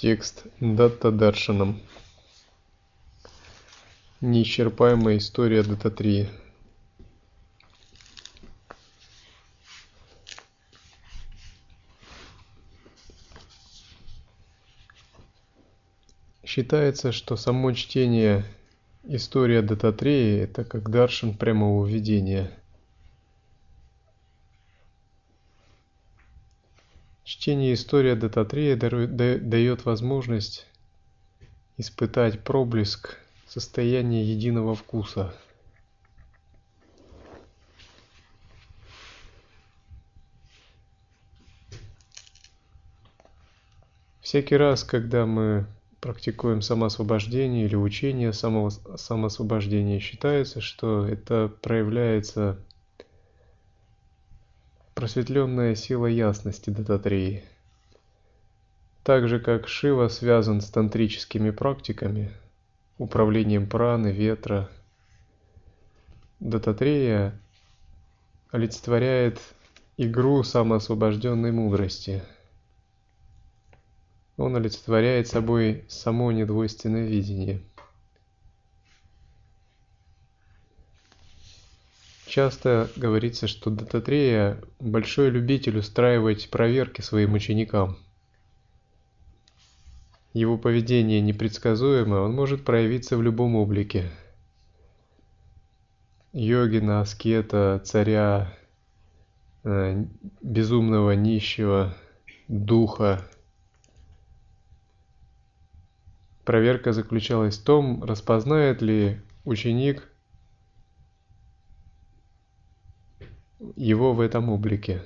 Текст Датта Даршанам. Неисчерпаемая история Дататрии. Считается, что само чтение истории Дататреи – это как даршан прямого видения – Чтение истории Дататрея дает возможность испытать проблеск состояния единого вкуса. Всякий раз, когда мы практикуем самоосвобождение или учение самого, самоосвобождения, считается, что это проявляется просветленная сила ясности Дататрии. Так же, как Шива связан с тантрическими практиками, управлением праны, ветра, Дататрея олицетворяет игру самоосвобожденной мудрости. Он олицетворяет собой само недвойственное видение – Часто говорится, что Дататрея – большой любитель устраивать проверки своим ученикам. Его поведение непредсказуемо, он может проявиться в любом облике. Йогина, аскета, царя, э, безумного нищего, духа. Проверка заключалась в том, распознает ли ученик его в этом облике.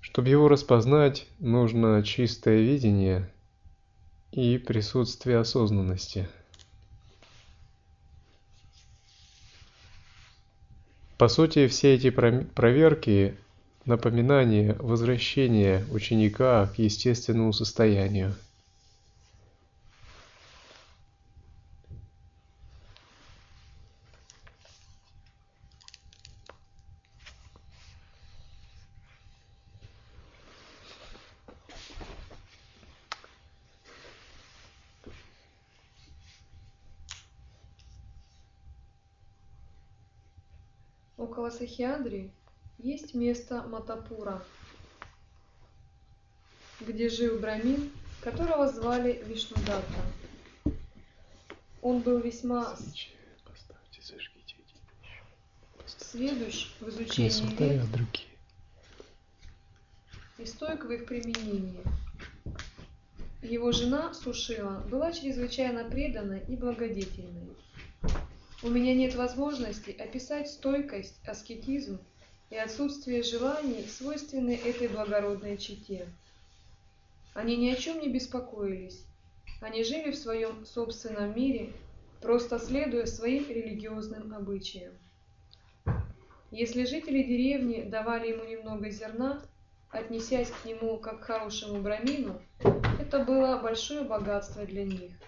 Чтобы его распознать, нужно чистое видение и присутствие осознанности. По сути, все эти проверки – напоминание возвращения ученика к естественному состоянию – Около Сахиадри есть место Матапура, где жил Брамин, которого звали Вишнудатта. Он был весьма сведущ в изучении лет и стойк в их применении. Его жена Сушила была чрезвычайно преданной и благодетельной. У меня нет возможности описать стойкость, аскетизм и отсутствие желаний, свойственные этой благородной чете. Они ни о чем не беспокоились. Они жили в своем собственном мире, просто следуя своим религиозным обычаям. Если жители деревни давали ему немного зерна, отнесясь к нему как к хорошему брамину, это было большое богатство для них –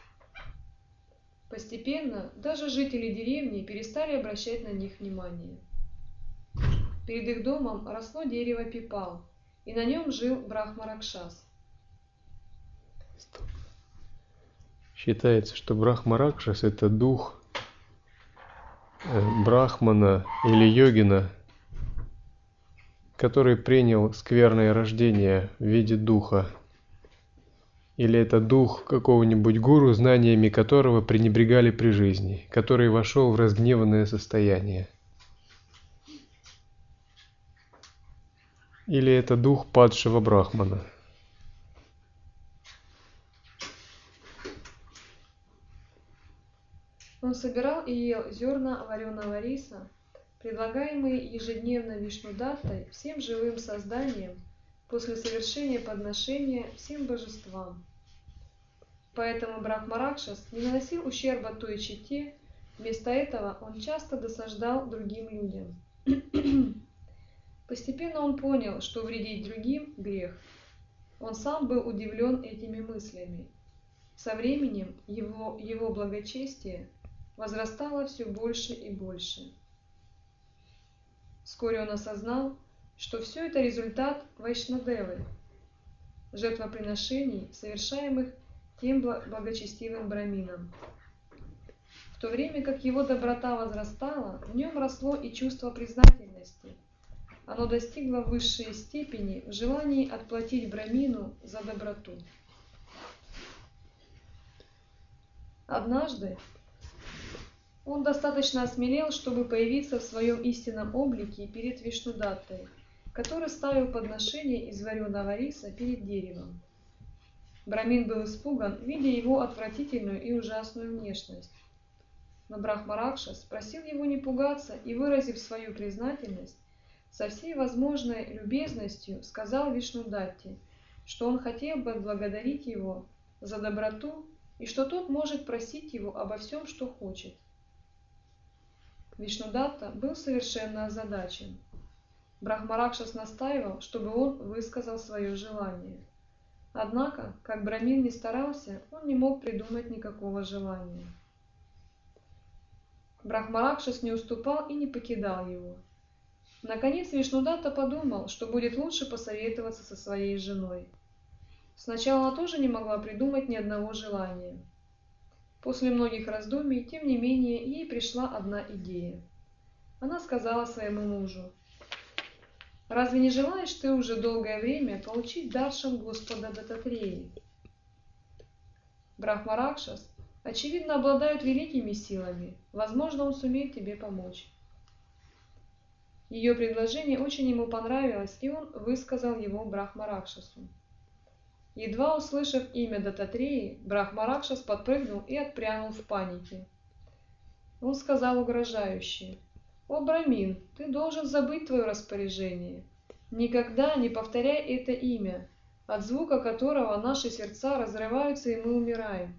Постепенно даже жители деревни перестали обращать на них внимание. Перед их домом росло дерево пипал, и на нем жил Брахмаракшас. Считается, что Брахмаракшас – это дух э, Брахмана или йогина, который принял скверное рождение в виде духа – или это дух какого-нибудь гуру, знаниями которого пренебрегали при жизни, который вошел в разгневанное состояние. Или это дух падшего брахмана. Он собирал и ел зерна вареного риса, предлагаемые ежедневно Вишнудаттой всем живым созданиям после совершения подношения всем божествам. Поэтому Брахмаракшас не наносил ущерба той чете, вместо этого он часто досаждал другим людям. Постепенно он понял, что вредить другим – грех. Он сам был удивлен этими мыслями. Со временем его, его благочестие возрастало все больше и больше. Вскоре он осознал, что все это результат Вайшнадевы. жертвоприношений, совершаемых тем благочестивым брамином. В то время как его доброта возрастала, в нем росло и чувство признательности. Оно достигло высшей степени в желании отплатить брамину за доброту. Однажды он достаточно осмелел, чтобы появиться в своем истинном облике перед Вишнудаттой, который ставил подношение из вареного риса перед деревом. Брамин был испуган, видя его отвратительную и ужасную внешность. Но Брахмаракша спросил его не пугаться и, выразив свою признательность, со всей возможной любезностью сказал Вишнудатте, что он хотел бы благодарить его за доброту и что тот может просить его обо всем, что хочет. Вишнудатта был совершенно озадачен. Брахмаракшас настаивал, чтобы он высказал свое желание. Однако, как Брамин не старался, он не мог придумать никакого желания. Брахмаракшас не уступал и не покидал его. Наконец Вишнудатта подумал, что будет лучше посоветоваться со своей женой. Сначала она тоже не могла придумать ни одного желания. После многих раздумий, тем не менее, ей пришла одна идея. Она сказала своему мужу, «Разве не желаешь ты уже долгое время получить даршам Господа Дататреи?» Брахмаракшас, очевидно, обладают великими силами. Возможно, он сумеет тебе помочь. Ее предложение очень ему понравилось, и он высказал его Брахмаракшасу. Едва услышав имя Дататреи, Брахмаракшас подпрыгнул и отпрянул в панике. Он сказал угрожающе, «О, Брамин, ты должен забыть твое распоряжение. Никогда не повторяй это имя, от звука которого наши сердца разрываются и мы умираем.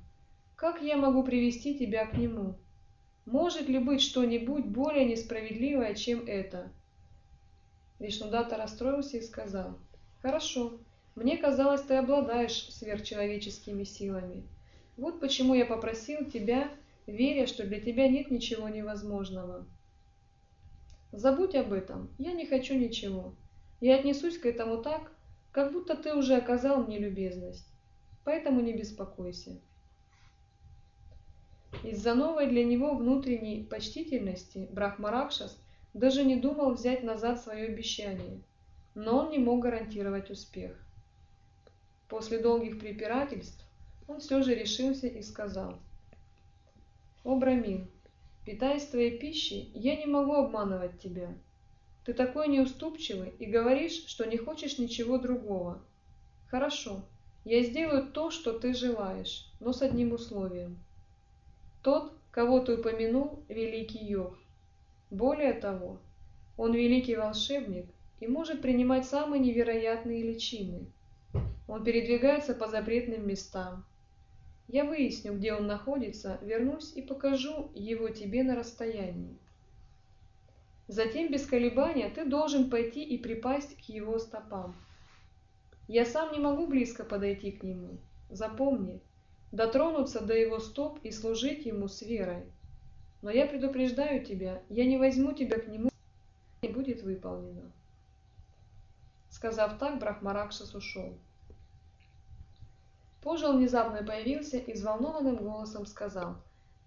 Как я могу привести тебя к нему? Может ли быть что-нибудь более несправедливое, чем это?» Вишнудата расстроился и сказал, «Хорошо, мне казалось, ты обладаешь сверхчеловеческими силами. Вот почему я попросил тебя, веря, что для тебя нет ничего невозможного. Забудь об этом, я не хочу ничего. Я отнесусь к этому так, как будто ты уже оказал мне любезность. Поэтому не беспокойся. Из-за новой для него внутренней почтительности Брахмаракшас даже не думал взять назад свое обещание, но он не мог гарантировать успех. После долгих препирательств он все же решился и сказал. «О, Брамин, питаясь твоей пищей, я не могу обманывать тебя. Ты такой неуступчивый и говоришь, что не хочешь ничего другого. Хорошо, я сделаю то, что ты желаешь, но с одним условием. Тот, кого ты упомянул, великий йог. Более того, он великий волшебник и может принимать самые невероятные личины. Он передвигается по запретным местам. Я выясню, где он находится, вернусь и покажу его тебе на расстоянии. Затем без колебания ты должен пойти и припасть к его стопам. Я сам не могу близко подойти к нему. Запомни, дотронуться до его стоп и служить ему с верой. Но я предупреждаю тебя, я не возьму тебя к нему, не будет выполнено. Сказав так, Брахмаракшас ушел. Он внезапно появился и взволнованным голосом сказал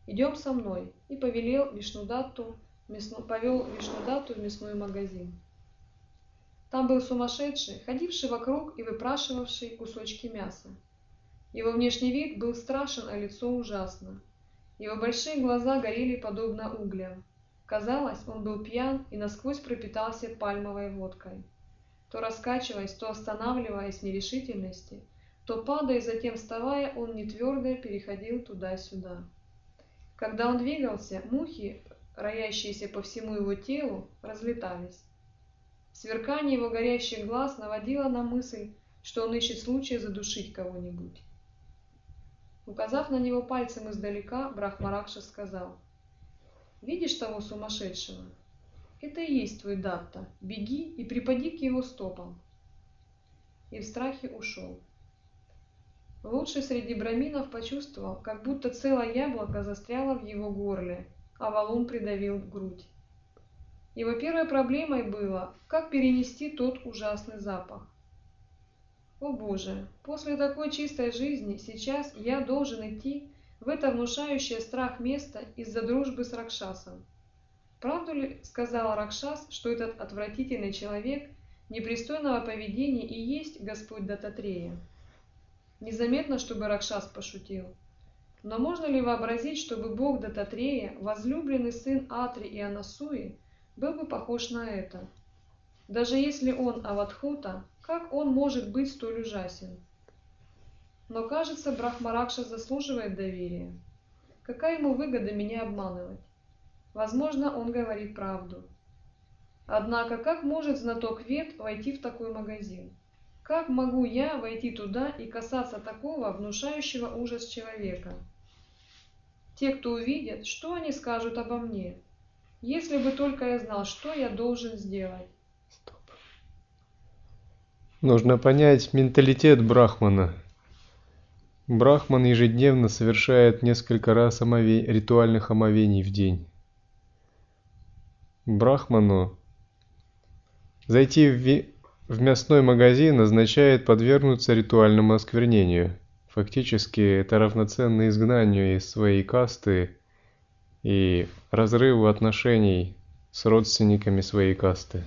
«Идем со мной» и повелел Вишнудатту, мясно, повел Вишнудатту в мясной магазин. Там был сумасшедший, ходивший вокруг и выпрашивавший кусочки мяса. Его внешний вид был страшен, а лицо ужасно. Его большие глаза горели подобно углям. Казалось, он был пьян и насквозь пропитался пальмовой водкой. То раскачиваясь, то останавливаясь в нерешительности – то падая, затем вставая, он не твердо переходил туда-сюда. Когда он двигался, мухи, роящиеся по всему его телу, разлетались. Сверкание его горящих глаз наводило на мысль, что он ищет случая задушить кого-нибудь. Указав на него пальцем издалека, Брахмаракша сказал, «Видишь того сумасшедшего? Это и есть твой датта. Беги и припади к его стопам». И в страхе ушел. Лучший среди браминов почувствовал, как будто целое яблоко застряло в его горле, а валун придавил в грудь. Его первой проблемой было, как перенести тот ужасный запах. О Боже, после такой чистой жизни сейчас я должен идти в это внушающее страх место из-за дружбы с Ракшасом. Правду ли сказал Ракшас, что этот отвратительный человек непристойного поведения и есть Господь Дататрея? Незаметно, чтобы Ракшас пошутил. Но можно ли вообразить, чтобы бог Дататрея, возлюбленный сын Атри и Анасуи, был бы похож на это? Даже если он Аватхута, как он может быть столь ужасен? Но кажется, Брахмаракша заслуживает доверия. Какая ему выгода меня обманывать? Возможно, он говорит правду. Однако, как может знаток вет войти в такой магазин? Как могу я войти туда и касаться такого внушающего ужас человека? Те, кто увидят, что они скажут обо мне? Если бы только я знал, что я должен сделать. Нужно понять менталитет Брахмана. Брахман ежедневно совершает несколько раз омове... ритуальных омовений в день. Брахману зайти в, в мясной магазин означает подвергнуться ритуальному осквернению. Фактически это равноценно изгнанию из своей касты и разрыву отношений с родственниками своей касты.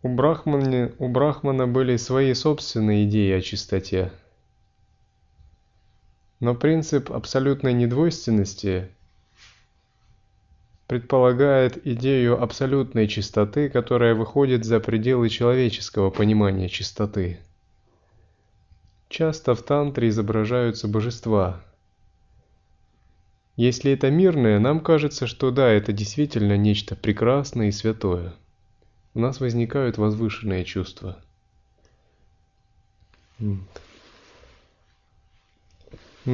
У Брахмана, у Брахмана были свои собственные идеи о чистоте. Но принцип абсолютной недвойственности предполагает идею абсолютной чистоты, которая выходит за пределы человеческого понимания чистоты. Часто в тантре изображаются божества. Если это мирное, нам кажется, что да, это действительно нечто прекрасное и святое – у нас возникают возвышенные чувства. Но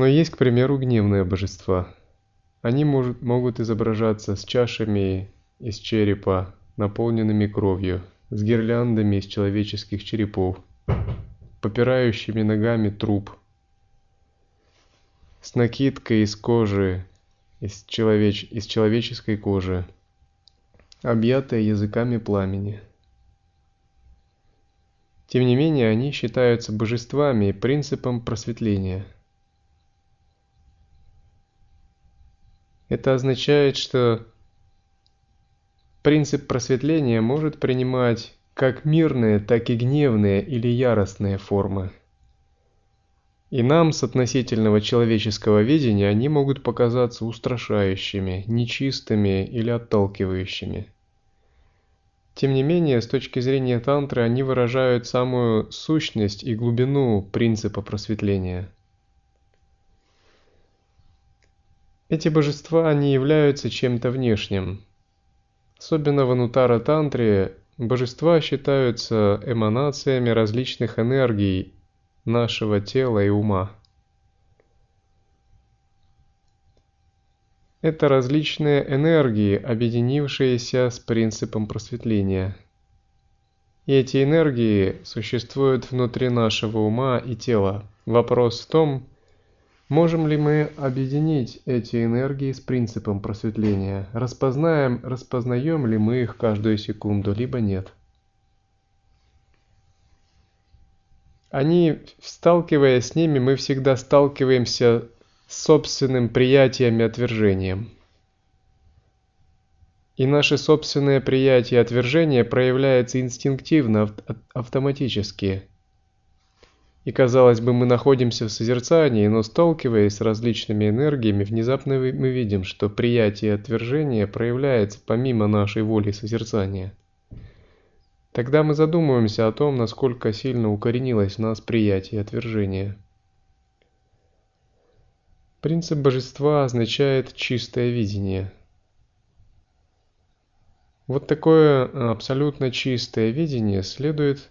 есть, к примеру, гневные божества. Они может, могут изображаться с чашами из черепа, наполненными кровью, с гирляндами из человеческих черепов, попирающими ногами труп, с накидкой из кожи, из, человеч... из человеческой кожи, объятые языками пламени. Тем не менее, они считаются божествами и принципом просветления. Это означает, что принцип просветления может принимать как мирные, так и гневные или яростные формы. И нам с относительного человеческого видения они могут показаться устрашающими, нечистыми или отталкивающими. Тем не менее, с точки зрения тантры, они выражают самую сущность и глубину принципа просветления. Эти божества не являются чем-то внешним. Особенно в Анутара-тантре божества считаются эманациями различных энергий нашего тела и ума. Это различные энергии, объединившиеся с принципом просветления. И эти энергии существуют внутри нашего ума и тела. Вопрос в том, можем ли мы объединить эти энергии с принципом просветления, распознаем, распознаем ли мы их каждую секунду, либо нет. Они, сталкиваясь с ними, мы всегда сталкиваемся с собственным приятием и отвержением. И наше собственное приятие и отвержение проявляется инстинктивно, автоматически. И казалось бы, мы находимся в созерцании, но сталкиваясь с различными энергиями, внезапно мы видим, что приятие и отвержение проявляется помимо нашей воли созерцания – Тогда мы задумываемся о том, насколько сильно укоренилось в нас приятие отвержения. Принцип божества означает чистое видение. Вот такое абсолютно чистое видение следует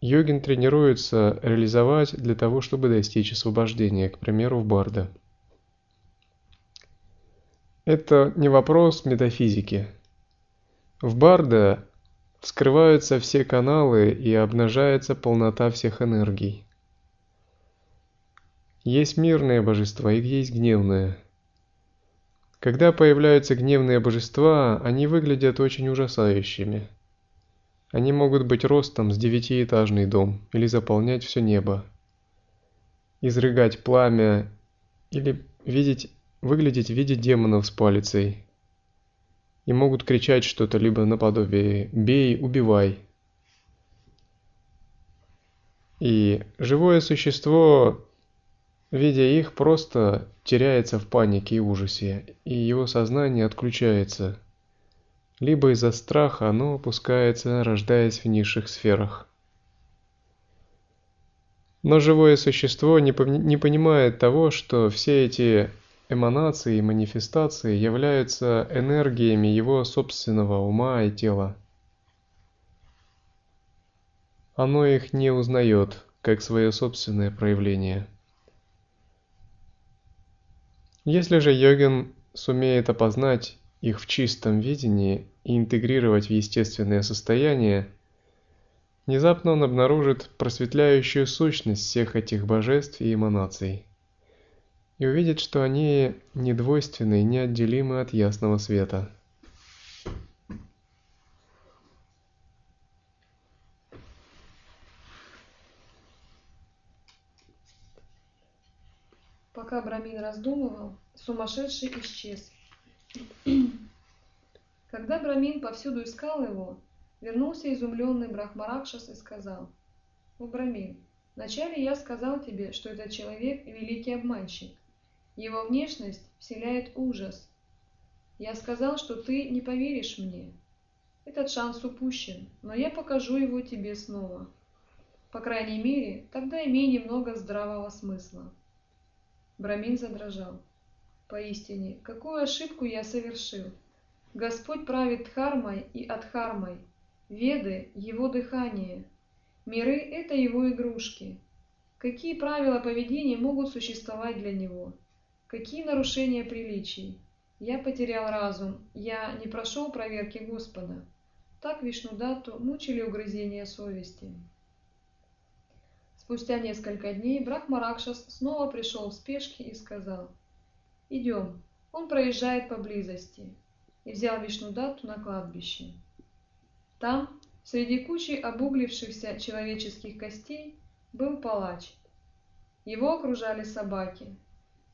йогин тренируется реализовать для того, чтобы достичь освобождения, к примеру, в барда. Это не вопрос метафизики. В барда вскрываются все каналы и обнажается полнота всех энергий. Есть мирные божества и есть гневные. Когда появляются гневные божества, они выглядят очень ужасающими. Они могут быть ростом с девятиэтажный дом или заполнять все небо, изрыгать пламя или видеть, выглядеть в виде демонов с палицей. И могут кричать что-то либо наподобие «бей, убивай». И живое существо Видя их, просто теряется в панике и ужасе, и его сознание отключается. Либо из-за страха оно опускается, рождаясь в низших сферах. Но живое существо не, не понимает того, что все эти эманации и манифестации являются энергиями его собственного ума и тела. Оно их не узнает, как свое собственное проявление. Если же йогин сумеет опознать их в чистом видении и интегрировать в естественное состояние, внезапно он обнаружит просветляющую сущность всех этих божеств и эманаций и увидит, что они недвойственны и неотделимы от ясного света. Пока Брамин раздумывал, сумасшедший исчез. Когда Брамин повсюду искал его, вернулся изумленный Брахмаракшас и сказал, «О, Брамин, вначале я сказал тебе, что этот человек – великий обманщик. Его внешность вселяет ужас. Я сказал, что ты не поверишь мне. Этот шанс упущен, но я покажу его тебе снова. По крайней мере, тогда имей немного здравого смысла». Брамин задрожал. Поистине, какую ошибку я совершил? Господь правит Дхармой и Адхармой. Веды — его дыхание. Миры — это его игрушки. Какие правила поведения могут существовать для него? Какие нарушения приличий? Я потерял разум, я не прошел проверки Господа. Так Вишнудату мучили угрызения совести. Спустя несколько дней Брахмаракшас снова пришел в спешке и сказал, «Идем, он проезжает поблизости», и взял Вишнудатту на кладбище. Там, среди кучи обуглившихся человеческих костей, был палач. Его окружали собаки.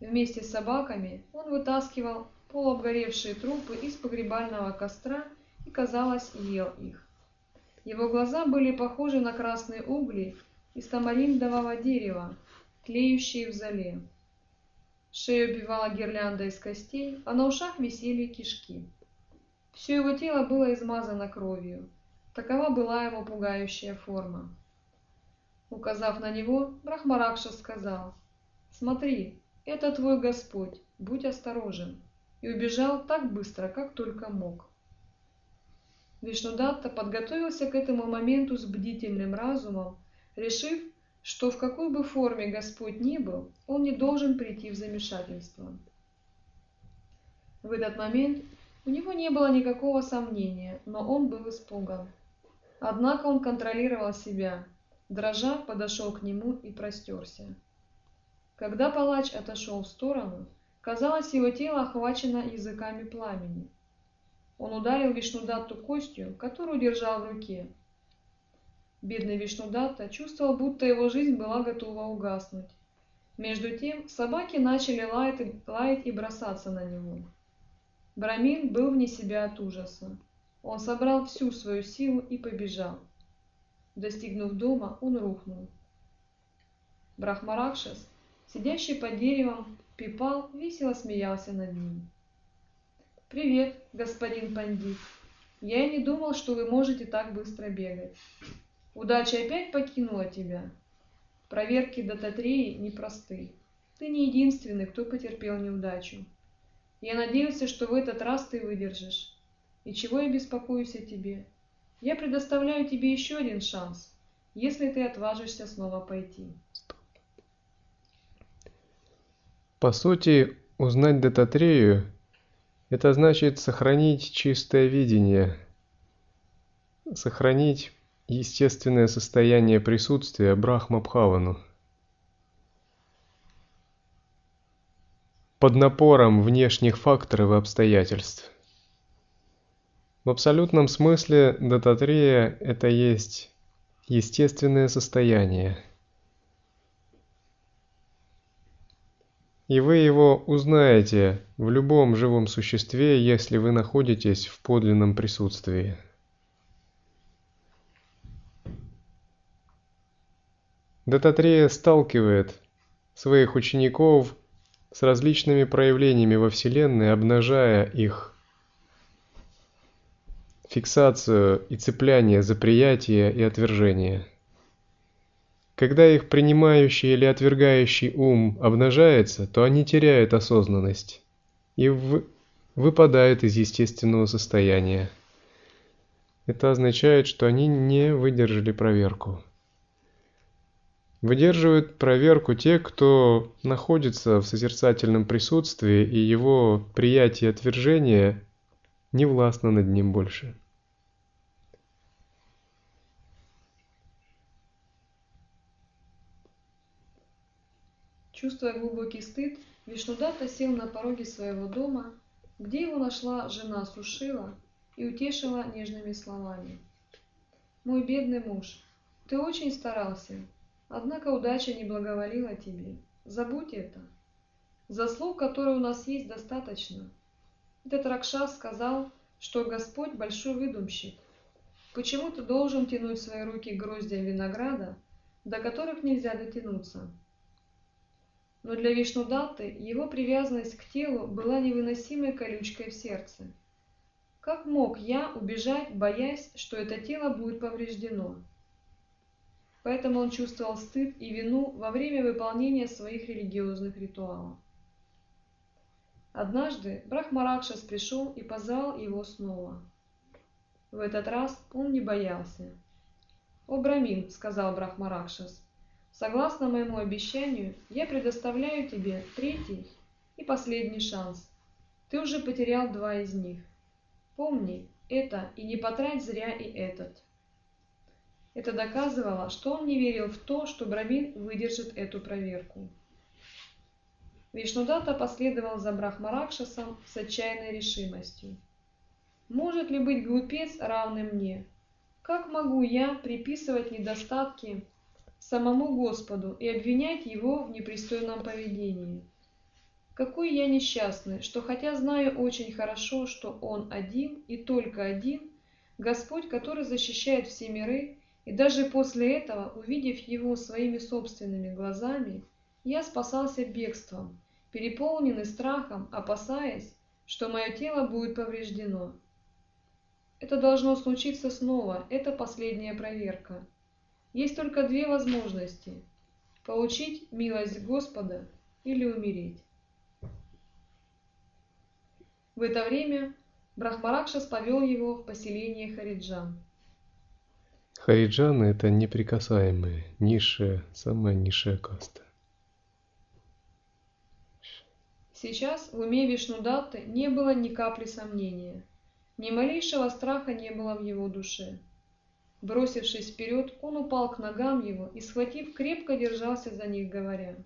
Вместе с собаками он вытаскивал полуобгоревшие трупы из погребального костра и, казалось, ел их. Его глаза были похожи на красные угли из тамариндового дерева, тлеющие в зале. Шею убивала гирлянда из костей, а на ушах висели кишки. Все его тело было измазано кровью. Такова была его пугающая форма. Указав на него, Брахмаракша сказал, «Смотри, это твой Господь, будь осторожен», и убежал так быстро, как только мог. Вишнудатта подготовился к этому моменту с бдительным разумом решив, что в какой бы форме Господь ни был, он не должен прийти в замешательство. В этот момент у него не было никакого сомнения, но он был испуган. Однако он контролировал себя, дрожа подошел к нему и простерся. Когда палач отошел в сторону, казалось, его тело охвачено языками пламени. Он ударил Вишнудатту костью, которую держал в руке, Бедный Вишнудатта чувствовал, будто его жизнь была готова угаснуть. Между тем собаки начали лаять лаять и бросаться на него. Брамин был вне себя от ужаса. Он собрал всю свою силу и побежал. Достигнув дома, он рухнул. Брахмаракшас, сидящий под деревом, Пипал весело смеялся над ним. «Привет, господин пандит. Я и не думал, что вы можете так быстро бегать. Удача опять покинула тебя. Проверки Дататреи непросты. Ты не единственный, кто потерпел неудачу. Я надеялся, что в этот раз ты выдержишь. И чего я беспокоюсь о тебе? Я предоставляю тебе еще один шанс, если ты отважишься снова пойти. По сути, узнать Дататрею – это значит сохранить чистое видение, сохранить естественное состояние присутствия Брахма-Бхавану. Под напором внешних факторов и обстоятельств. В абсолютном смысле дататрия – это есть естественное состояние. И вы его узнаете в любом живом существе, если вы находитесь в подлинном присутствии. Дататрея сталкивает своих учеников с различными проявлениями во Вселенной, обнажая их фиксацию и цепляние за приятие и отвержение. Когда их принимающий или отвергающий ум обнажается, то они теряют осознанность и в... выпадают из естественного состояния. Это означает, что они не выдержали проверку. Выдерживают проверку те, кто находится в созерцательном присутствии, и его приятие и отвержение не властно над ним больше. Чувствуя глубокий стыд, Вишнудата сел на пороге своего дома, где его нашла жена Сушила и утешила нежными словами. «Мой бедный муж, ты очень старался, Однако удача не благоволила тебе. Забудь это. Заслуг, которые у нас есть, достаточно. Этот Ракшас сказал, что Господь большой выдумщик. Почему ты должен тянуть свои руки к гроздьям винограда, до которых нельзя дотянуться? Но для Вишнудаты его привязанность к телу была невыносимой колючкой в сердце. Как мог я убежать, боясь, что это тело будет повреждено? Поэтому он чувствовал стыд и вину во время выполнения своих религиозных ритуалов. Однажды Брахмаракшас пришел и позвал его снова. В этот раз он не боялся. «О, Брамин», — сказал Брахмаракшас, — «согласно моему обещанию, я предоставляю тебе третий и последний шанс. Ты уже потерял два из них. Помни это и не потрать зря и этот». Это доказывало, что он не верил в то, что Брамин выдержит эту проверку. Вишнудата последовал за Брахмаракшасом с отчаянной решимостью. Может ли быть глупец равный мне? Как могу я приписывать недостатки самому Господу и обвинять его в непристойном поведении? Какой я несчастный, что хотя знаю очень хорошо, что Он один и только один, Господь, который защищает все миры и даже после этого, увидев его своими собственными глазами, я спасался бегством, переполненный страхом, опасаясь, что мое тело будет повреждено. Это должно случиться снова, это последняя проверка. Есть только две возможности – получить милость Господа или умереть. В это время Брахмаракшас повел его в поселение Хариджан. Хариджаны – это неприкасаемые, низшая, самая низшая каста. Сейчас в уме Вишнудатты не было ни капли сомнения, ни малейшего страха не было в его душе. Бросившись вперед, он упал к ногам его и, схватив, крепко держался за них, говоря,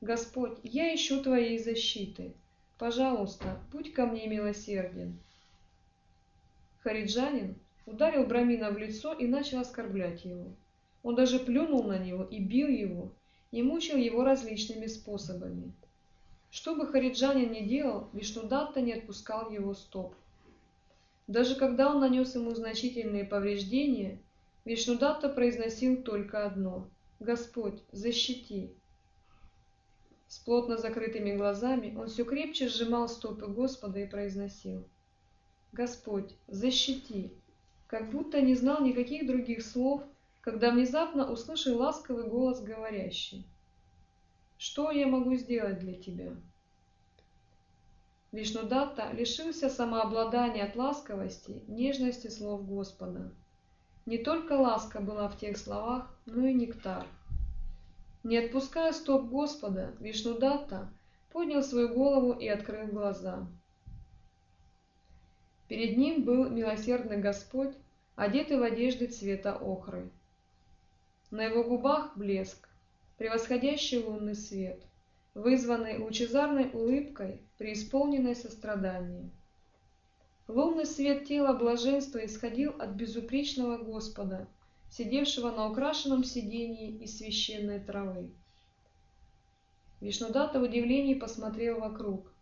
«Господь, я ищу Твоей защиты. Пожалуйста, будь ко мне милосерден». Хариджанин, ударил Брамина в лицо и начал оскорблять его. Он даже плюнул на него и бил его, и мучил его различными способами. Что бы Хариджанин ни делал, Вишнудатта не отпускал его стоп. Даже когда он нанес ему значительные повреждения, Вишнудатта произносил только одно «Господь, защити!». С плотно закрытыми глазами он все крепче сжимал стопы Господа и произносил «Господь, защити!» Как будто не знал никаких других слов, когда внезапно услышал ласковый голос говорящий. «Что я могу сделать для тебя?» Вишнудатта лишился самообладания от ласковости, нежности слов Господа. Не только ласка была в тех словах, но и нектар. Не отпуская стоп Господа, Вишнудатта поднял свою голову и открыл глаза. Перед ним был милосердный Господь, одетый в одежды цвета охры. На его губах блеск, превосходящий лунный свет. вызванной лучезарной улыбкой, преисполненной сострадания. Лунный свет тела блаженства исходил от безупречного Господа, сидевшего на украшенном сидении из священной травы. Вишнудата в удивлении посмотрел вокруг.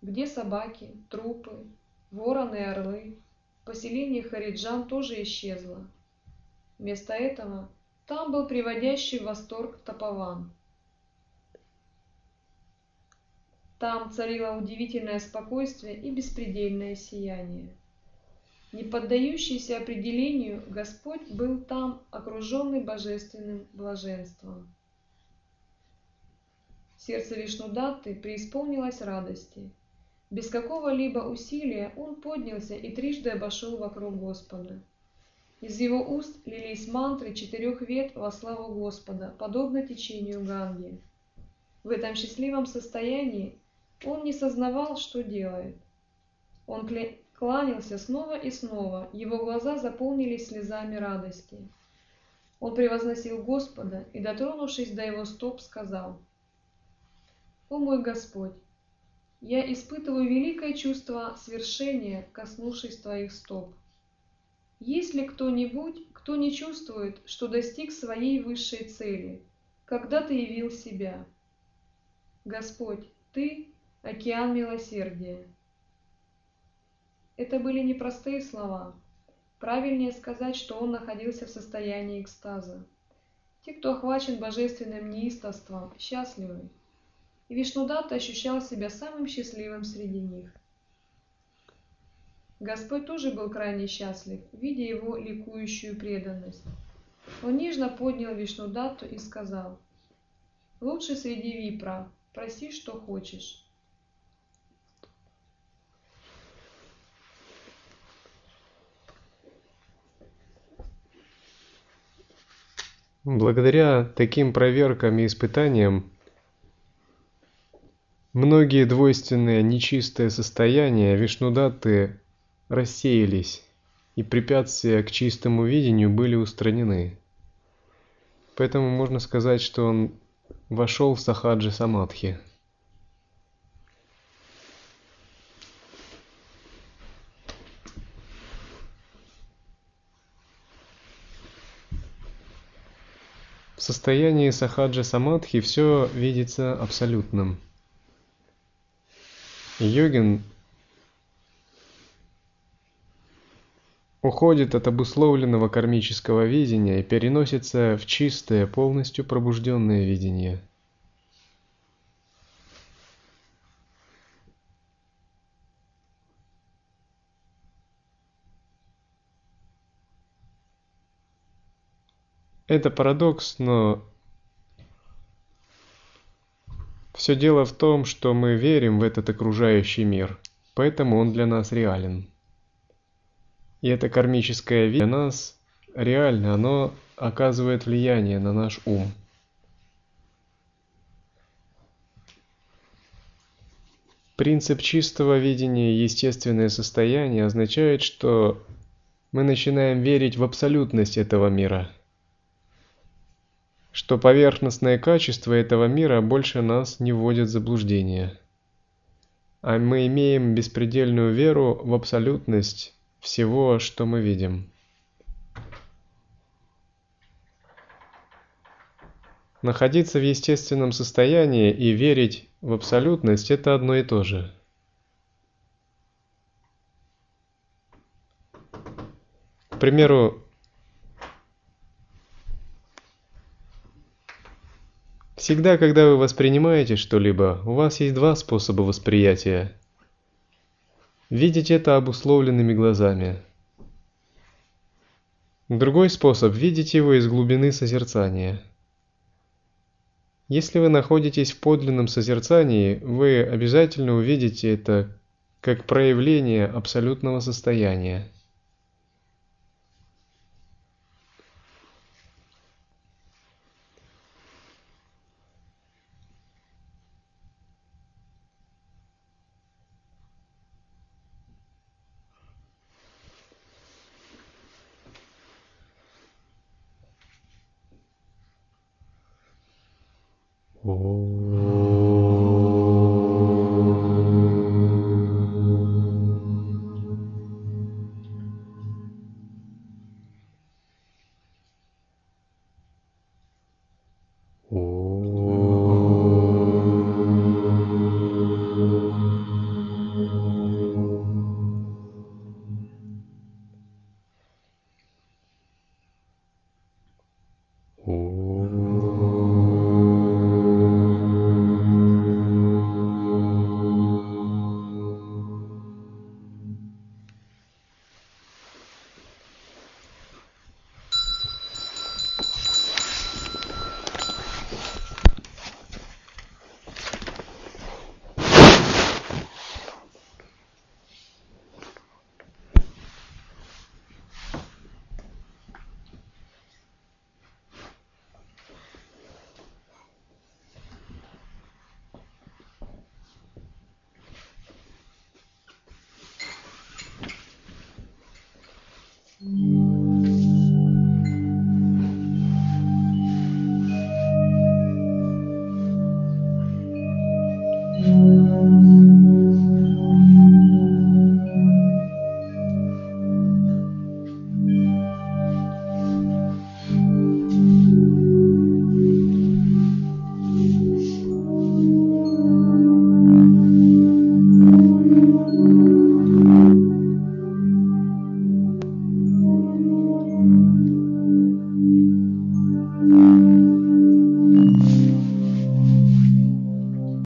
Где собаки, трупы, вороны и орлы? Поселение Хариджан тоже исчезло. Вместо этого там был приводящий в восторг Тапован. Там царило удивительное спокойствие и беспредельное сияние. Не поддающийся определению, Господь был там, окруженный божественным блаженством. Сердце Вишнудатты преисполнилось радости. Без какого-либо усилия он поднялся и трижды обошел вокруг Господа. Из его уст лились мантры четырех вет во славу Господа, подобно течению Ганги. В этом счастливом состоянии он не сознавал, что делает. Он кланялся снова и снова, его глаза заполнились слезами радости. Он превозносил Господа и, дотронувшись до его стоп, сказал, «О мой Господь, я испытываю великое чувство свершения, коснувшись Твоих стоп. Есть ли кто-нибудь, кто не чувствует, что достиг своей высшей цели, когда Ты явил себя? Господь, Ты океан милосердия. Это были непростые слова. Правильнее сказать, что он находился в состоянии экстаза. Те, кто охвачен божественным неистовством, счастливы. И Вишнудата ощущал себя самым счастливым среди них. Господь тоже был крайне счастлив, видя его ликующую преданность. Он нежно поднял Вишнудату и сказал, «Лучший среди випра, проси, что хочешь». Благодаря таким проверкам и испытаниям многие двойственные нечистые состояния Вишнудаты рассеялись, и препятствия к чистому видению были устранены. Поэтому можно сказать, что он вошел в сахаджи самадхи. В состоянии сахаджа самадхи все видится абсолютным. Йогин уходит от обусловленного кармического видения и переносится в чистое, полностью пробужденное видение – Это парадокс, но все дело в том, что мы верим в этот окружающий мир, поэтому он для нас реален. И это кармическое видение нас реально, оно оказывает влияние на наш ум. Принцип чистого видения естественное состояние означает, что мы начинаем верить в абсолютность этого мира – что поверхностное качество этого мира больше нас не вводит в заблуждение. А мы имеем беспредельную веру в абсолютность всего, что мы видим. Находиться в естественном состоянии и верить в абсолютность – это одно и то же. К примеру, Всегда, когда вы воспринимаете что-либо, у вас есть два способа восприятия. Видеть это обусловленными глазами. Другой способ – видеть его из глубины созерцания. Если вы находитесь в подлинном созерцании, вы обязательно увидите это как проявление абсолютного состояния. 哦。